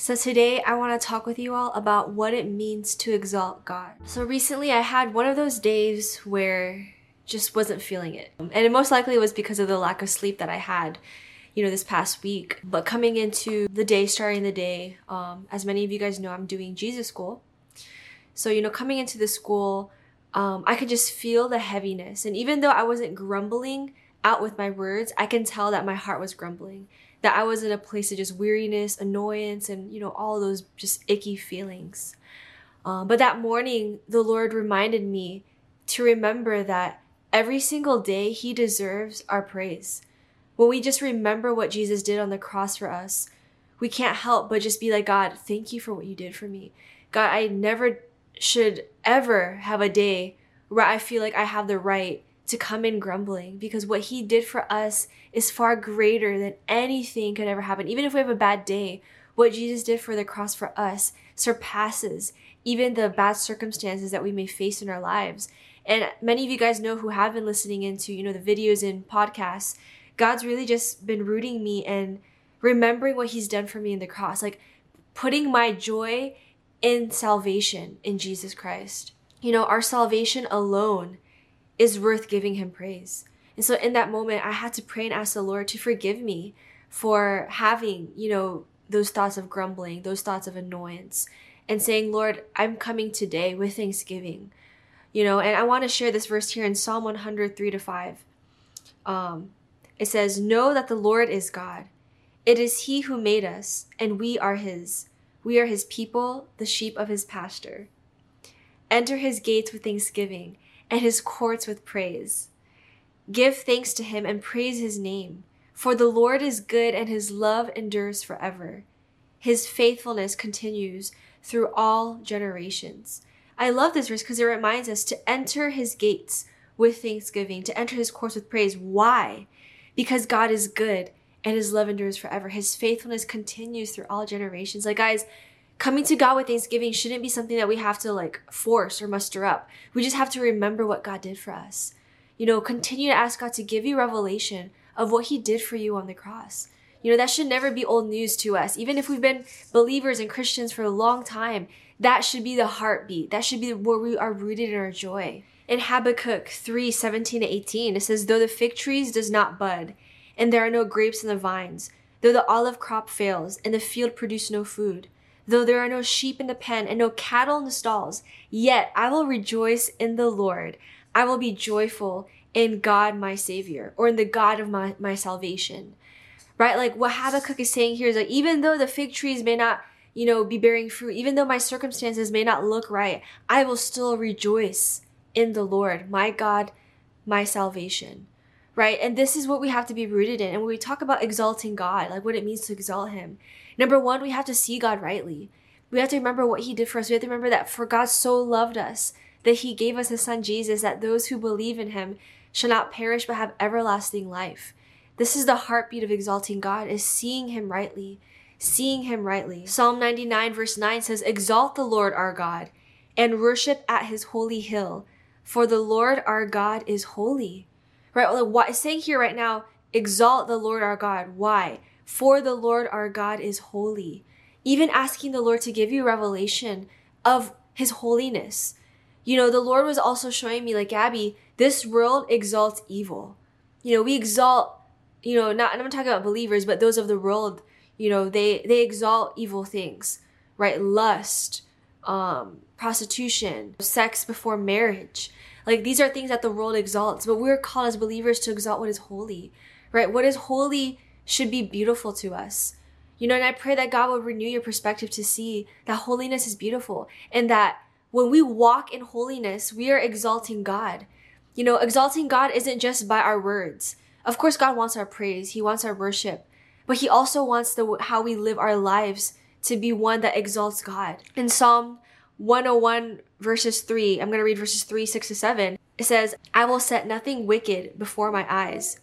So today I want to talk with you all about what it means to exalt God. So recently I had one of those days where just wasn't feeling it. And it most likely was because of the lack of sleep that I had, you know, this past week. But coming into the day, starting the day, um, as many of you guys know, I'm doing Jesus school. So, you know, coming into the school, um, I could just feel the heaviness. And even though I wasn't grumbling out with my words, I can tell that my heart was grumbling that I was in a place of just weariness, annoyance, and you know, all those just icky feelings. Um, but that morning, the Lord reminded me to remember that every single day He deserves our praise. When we just remember what Jesus did on the cross for us, we can't help but just be like, God, thank you for what you did for me. God, I never should ever have a day where I feel like I have the right to come in grumbling because what he did for us is far greater than anything could ever happen. Even if we have a bad day, what Jesus did for the cross for us surpasses even the bad circumstances that we may face in our lives. And many of you guys know who have been listening into, you know, the videos and podcasts, God's really just been rooting me and remembering what he's done for me in the cross, like putting my joy in salvation in Jesus Christ. You know, our salvation alone is worth giving him praise. And so in that moment, I had to pray and ask the Lord to forgive me for having, you know, those thoughts of grumbling, those thoughts of annoyance, and saying, Lord, I'm coming today with thanksgiving. You know, and I want to share this verse here in Psalm 103 to 5. Um, it says, Know that the Lord is God. It is He who made us, and we are His. We are His people, the sheep of His pasture. Enter His gates with thanksgiving and his courts with praise. Give thanks to him and praise his name, for the Lord is good and his love endures forever. His faithfulness continues through all generations. I love this verse because it reminds us to enter his gates with thanksgiving, to enter his courts with praise. Why? Because God is good and his love endures forever. His faithfulness continues through all generations. Like, guys, coming to God with thanksgiving shouldn't be something that we have to like force or muster up. We just have to remember what God did for us. You know, continue to ask God to give you revelation of what He did for you on the cross. You know, that should never be old news to us. Even if we've been believers and Christians for a long time, that should be the heartbeat. That should be where we are rooted in our joy. In Habakkuk 3 17 to 18, it says, Though the fig trees does not bud, and there are no grapes in the vines, though the olive crop fails, and the field produce no food, Though there are no sheep in the pen and no cattle in the stalls, yet I will rejoice in the Lord. I will be joyful in God my Savior or in the God of my, my salvation. Right? Like what Habakkuk is saying here is like, even though the fig trees may not, you know, be bearing fruit, even though my circumstances may not look right, I will still rejoice in the Lord, my God, my salvation. Right? And this is what we have to be rooted in. And when we talk about exalting God, like what it means to exalt Him, Number one, we have to see God rightly. We have to remember what He did for us. We have to remember that for God so loved us that He gave us His Son Jesus, that those who believe in Him shall not perish but have everlasting life. This is the heartbeat of exalting God, is seeing Him rightly, seeing Him rightly. Psalm 99 verse 9 says, Exalt the Lord our God and worship at His holy hill, for the Lord our God is holy. Right? Well, what is saying here right now, exalt the Lord our God. Why? For the Lord our God is holy. Even asking the Lord to give you revelation of his holiness. You know, the Lord was also showing me, like, Abby, this world exalts evil. You know, we exalt, you know, not, I'm not talking about believers, but those of the world, you know, they, they exalt evil things, right? Lust, um, prostitution, sex before marriage. Like, these are things that the world exalts, but we're called as believers to exalt what is holy, right? What is holy should be beautiful to us. You know, and I pray that God will renew your perspective to see that holiness is beautiful and that when we walk in holiness, we are exalting God. You know, exalting God isn't just by our words. Of course, God wants our praise, He wants our worship, but He also wants the how we live our lives to be one that exalts God. In Psalm 101 verses 3, I'm going to read verses 3, 6 to 7. It says, I will set nothing wicked before my eyes.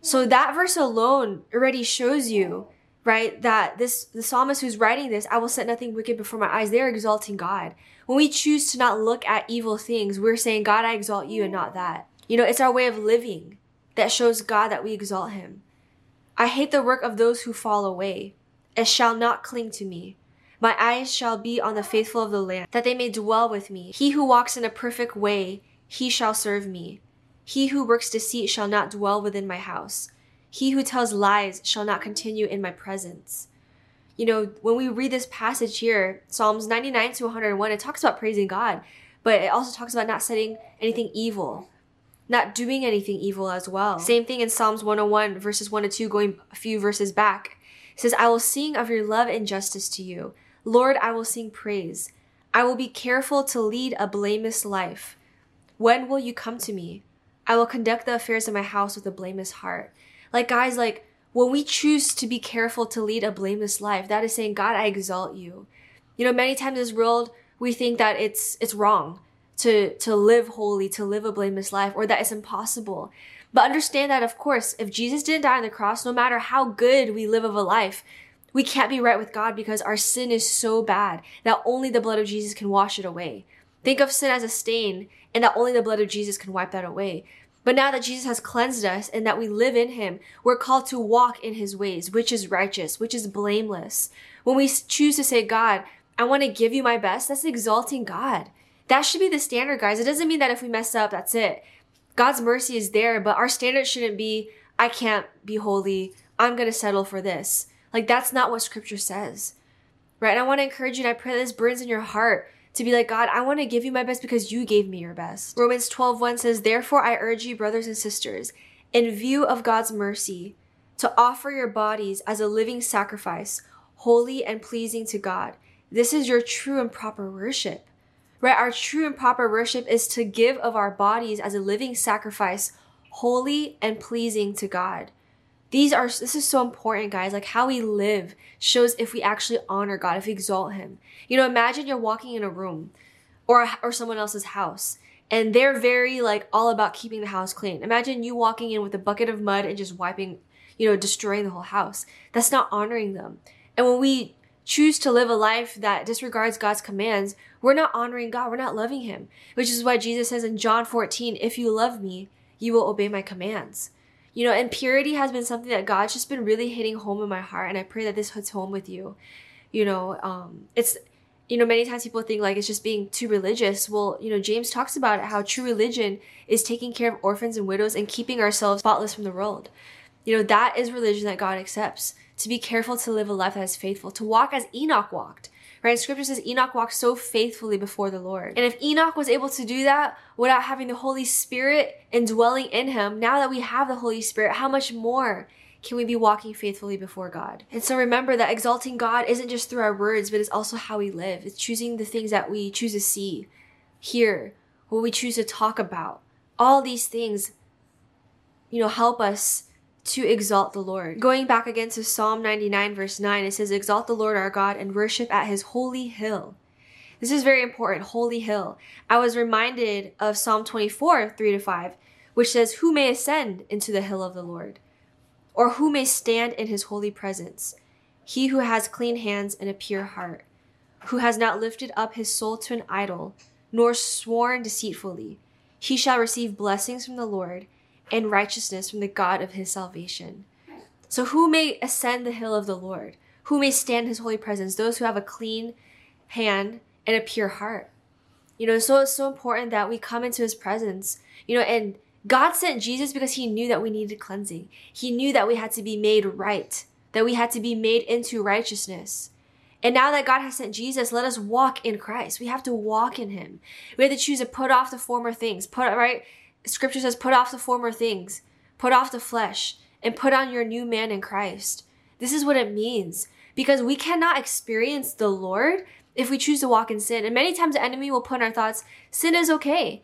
So that verse alone already shows you, right, that this, the psalmist who's writing this, I will set nothing wicked before my eyes, they're exalting God. When we choose to not look at evil things, we're saying, God, I exalt you and not that. You know, it's our way of living that shows God that we exalt him. I hate the work of those who fall away. It shall not cling to me. My eyes shall be on the faithful of the land, that they may dwell with me. He who walks in a perfect way, he shall serve me. He who works deceit shall not dwell within my house. He who tells lies shall not continue in my presence. You know, when we read this passage here, Psalms 99 to 101, it talks about praising God, but it also talks about not setting anything evil, not doing anything evil as well. Same thing in Psalms 101, verses 1 to 2, going a few verses back. It says, I will sing of your love and justice to you. Lord, I will sing praise. I will be careful to lead a blameless life. When will you come to me? I will conduct the affairs of my house with a blameless heart. Like, guys, like, when we choose to be careful to lead a blameless life, that is saying, God, I exalt you. You know, many times in this world, we think that it's, it's wrong to, to live holy, to live a blameless life, or that it's impossible. But understand that, of course, if Jesus didn't die on the cross, no matter how good we live of a life, we can't be right with God because our sin is so bad that only the blood of Jesus can wash it away. Think of sin as a stain and that only the blood of Jesus can wipe that away. But now that Jesus has cleansed us and that we live in him, we're called to walk in his ways, which is righteous, which is blameless. When we choose to say, God, I want to give you my best, that's exalting God. That should be the standard, guys. It doesn't mean that if we mess up, that's it. God's mercy is there, but our standard shouldn't be, I can't be holy. I'm going to settle for this. Like that's not what scripture says. Right? And I want to encourage you and I pray this burns in your heart to be like, God, I want to give you my best because you gave me your best. Romans 12 1 says, Therefore I urge you, brothers and sisters, in view of God's mercy, to offer your bodies as a living sacrifice, holy and pleasing to God. This is your true and proper worship. Right? Our true and proper worship is to give of our bodies as a living sacrifice, holy and pleasing to God. These are, this is so important, guys. Like how we live shows if we actually honor God, if we exalt Him. You know, imagine you're walking in a room or, or someone else's house and they're very like all about keeping the house clean. Imagine you walking in with a bucket of mud and just wiping, you know, destroying the whole house. That's not honoring them. And when we choose to live a life that disregards God's commands, we're not honoring God. We're not loving Him, which is why Jesus says in John 14, if you love me, you will obey my commands. You know, and purity has been something that God's just been really hitting home in my heart, and I pray that this hits home with you. You know, um, it's you know, many times people think like it's just being too religious. Well, you know, James talks about it, how true religion is taking care of orphans and widows and keeping ourselves spotless from the world. You know, that is religion that God accepts. To be careful to live a life that is faithful, to walk as Enoch walked, Right? Scripture says Enoch walked so faithfully before the Lord. And if Enoch was able to do that without having the Holy Spirit indwelling in him, now that we have the Holy Spirit, how much more can we be walking faithfully before God? And so remember that exalting God isn't just through our words, but it's also how we live. It's choosing the things that we choose to see, hear, what we choose to talk about. All these things, you know, help us to exalt the Lord. Going back again to Psalm 99, verse 9, it says, Exalt the Lord our God and worship at his holy hill. This is very important, holy hill. I was reminded of Psalm 24, 3 to 5, which says, Who may ascend into the hill of the Lord? Or who may stand in his holy presence? He who has clean hands and a pure heart, who has not lifted up his soul to an idol, nor sworn deceitfully. He shall receive blessings from the Lord and righteousness from the God of his salvation. So, who may ascend the hill of the Lord? Who may stand his holy presence? Those who have a clean hand and a pure heart. You know, so it's so important that we come into his presence, you know, and God sent Jesus because he knew that we needed cleansing. He knew that we had to be made right, that we had to be made into righteousness. And now that God has sent Jesus, let us walk in Christ. We have to walk in him. We have to choose to put off the former things. Put right scripture says, put off the former things, put off the flesh, and put on your new man in Christ. This is what it means. Because we cannot experience the Lord if we choose to walk in sin. And many times the enemy will put in our thoughts, sin is okay.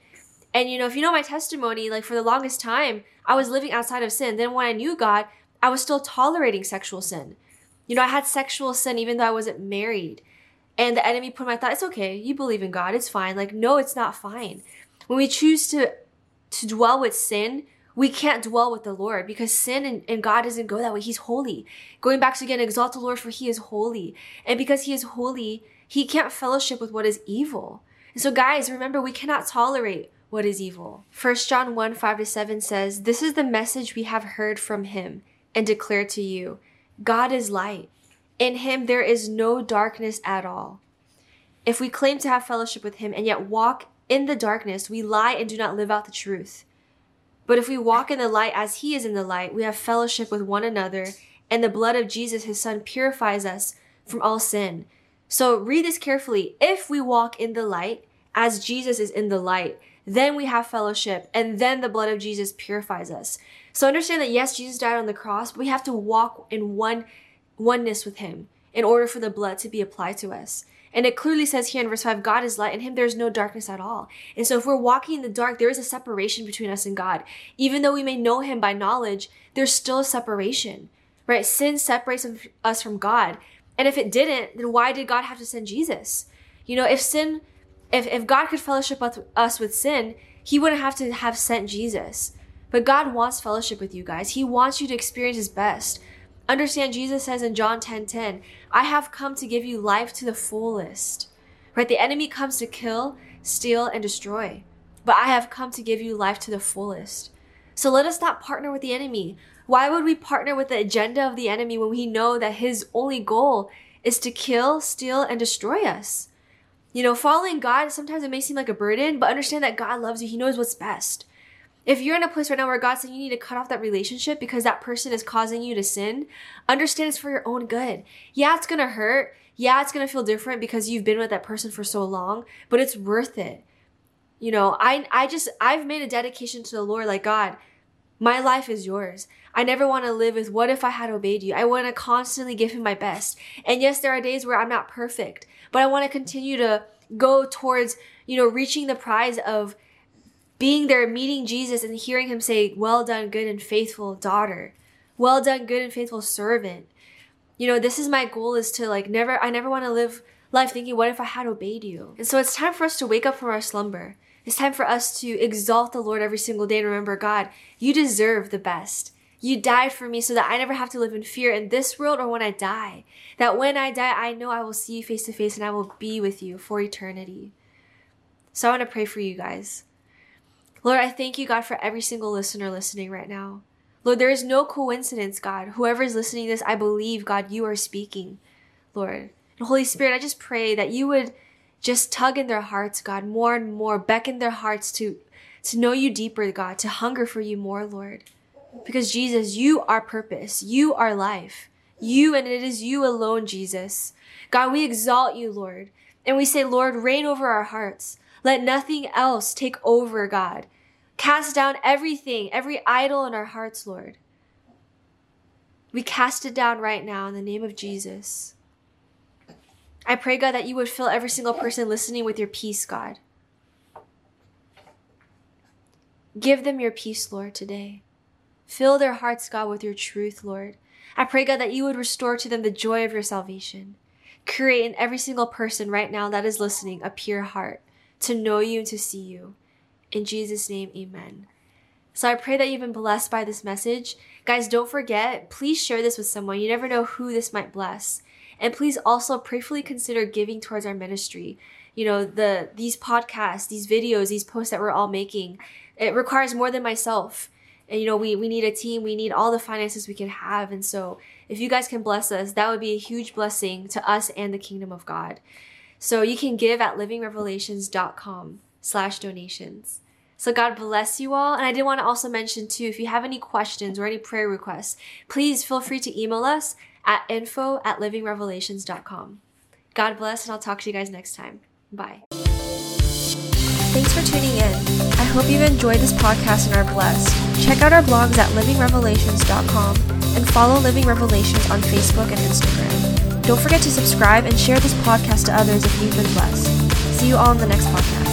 And you know, if you know my testimony, like for the longest time, I was living outside of sin. Then when I knew God, I was still tolerating sexual sin. You know, I had sexual sin even though I wasn't married. And the enemy put in my thought, it's okay. You believe in God. It's fine. Like, no, it's not fine. When we choose to, to dwell with sin, we can't dwell with the Lord because sin and, and, God doesn't go that way. He's holy. Going back to again, exalt the Lord for he is holy. And because he is holy, he can't fellowship with what is evil. And so guys, remember, we cannot tolerate what is evil. 1 John 1, 5 to 7 says, This is the message we have heard from him and declare to you. God is light. In him there is no darkness at all. If we claim to have fellowship with him and yet walk in the darkness, we lie and do not live out the truth. But if we walk in the light as he is in the light, we have fellowship with one another, and the blood of Jesus, his son, purifies us from all sin. So read this carefully. If we walk in the light as Jesus is in the light, then we have fellowship, and then the blood of Jesus purifies us. So understand that yes, Jesus died on the cross, but we have to walk in one oneness with him in order for the blood to be applied to us. And it clearly says here in verse 5, God is light, and him there's no darkness at all. And so if we're walking in the dark, there is a separation between us and God. Even though we may know him by knowledge, there's still a separation, right? Sin separates us from God. And if it didn't, then why did God have to send Jesus? You know, if sin, if, if God could fellowship with us with sin, he wouldn't have to have sent Jesus. But God wants fellowship with you guys. He wants you to experience his best. Understand Jesus says in John 10 10, I have come to give you life to the fullest. Right? The enemy comes to kill, steal, and destroy. But I have come to give you life to the fullest. So let us not partner with the enemy. Why would we partner with the agenda of the enemy when we know that his only goal is to kill, steal, and destroy us? You know, following God, sometimes it may seem like a burden, but understand that God loves you. He knows what's best. If you're in a place right now where God's saying you need to cut off that relationship because that person is causing you to sin, understand it's for your own good. Yeah, it's gonna hurt. Yeah, it's gonna feel different because you've been with that person for so long, but it's worth it. You know, I I just I've made a dedication to the Lord like God, my life is yours. I never want to live with what if I had obeyed you. I want to constantly give him my best. And yes, there are days where I'm not perfect, but I want to continue to go towards, you know, reaching the prize of being there, meeting Jesus and hearing him say, Well done, good and faithful daughter. Well done, good and faithful servant. You know, this is my goal is to like never, I never want to live life thinking, What if I had obeyed you? And so it's time for us to wake up from our slumber. It's time for us to exalt the Lord every single day and remember, God, you deserve the best. You died for me so that I never have to live in fear in this world or when I die. That when I die, I know I will see you face to face and I will be with you for eternity. So I want to pray for you guys. Lord, I thank you, God, for every single listener listening right now. Lord, there is no coincidence, God. Whoever is listening to this, I believe, God, you are speaking, Lord. And Holy Spirit, I just pray that you would just tug in their hearts, God, more and more, beckon their hearts to, to know you deeper, God, to hunger for you more, Lord. Because Jesus, you are purpose. You are life. You and it is you alone, Jesus. God, we exalt you, Lord. And we say, Lord, reign over our hearts. Let nothing else take over, God. Cast down everything, every idol in our hearts, Lord. We cast it down right now in the name of Jesus. I pray, God, that you would fill every single person listening with your peace, God. Give them your peace, Lord, today. Fill their hearts, God, with your truth, Lord. I pray, God, that you would restore to them the joy of your salvation. Create in every single person right now that is listening a pure heart to know you and to see you. In Jesus' name, amen. So I pray that you've been blessed by this message. Guys, don't forget, please share this with someone. You never know who this might bless. And please also prayerfully consider giving towards our ministry. You know, the these podcasts, these videos, these posts that we're all making, it requires more than myself. And you know, we we need a team, we need all the finances we can have. And so if you guys can bless us, that would be a huge blessing to us and the kingdom of God. So you can give at livingrevelations.com slash donations. So God bless you all. And I did want to also mention too, if you have any questions or any prayer requests, please feel free to email us at info at livingrevelations.com. God bless, and I'll talk to you guys next time. Bye. Thanks for tuning in. I hope you've enjoyed this podcast and are blessed. Check out our blogs at livingrevelations.com and follow Living Revelations on Facebook and Instagram. Don't forget to subscribe and share this podcast to others if you've been blessed. See you all in the next podcast.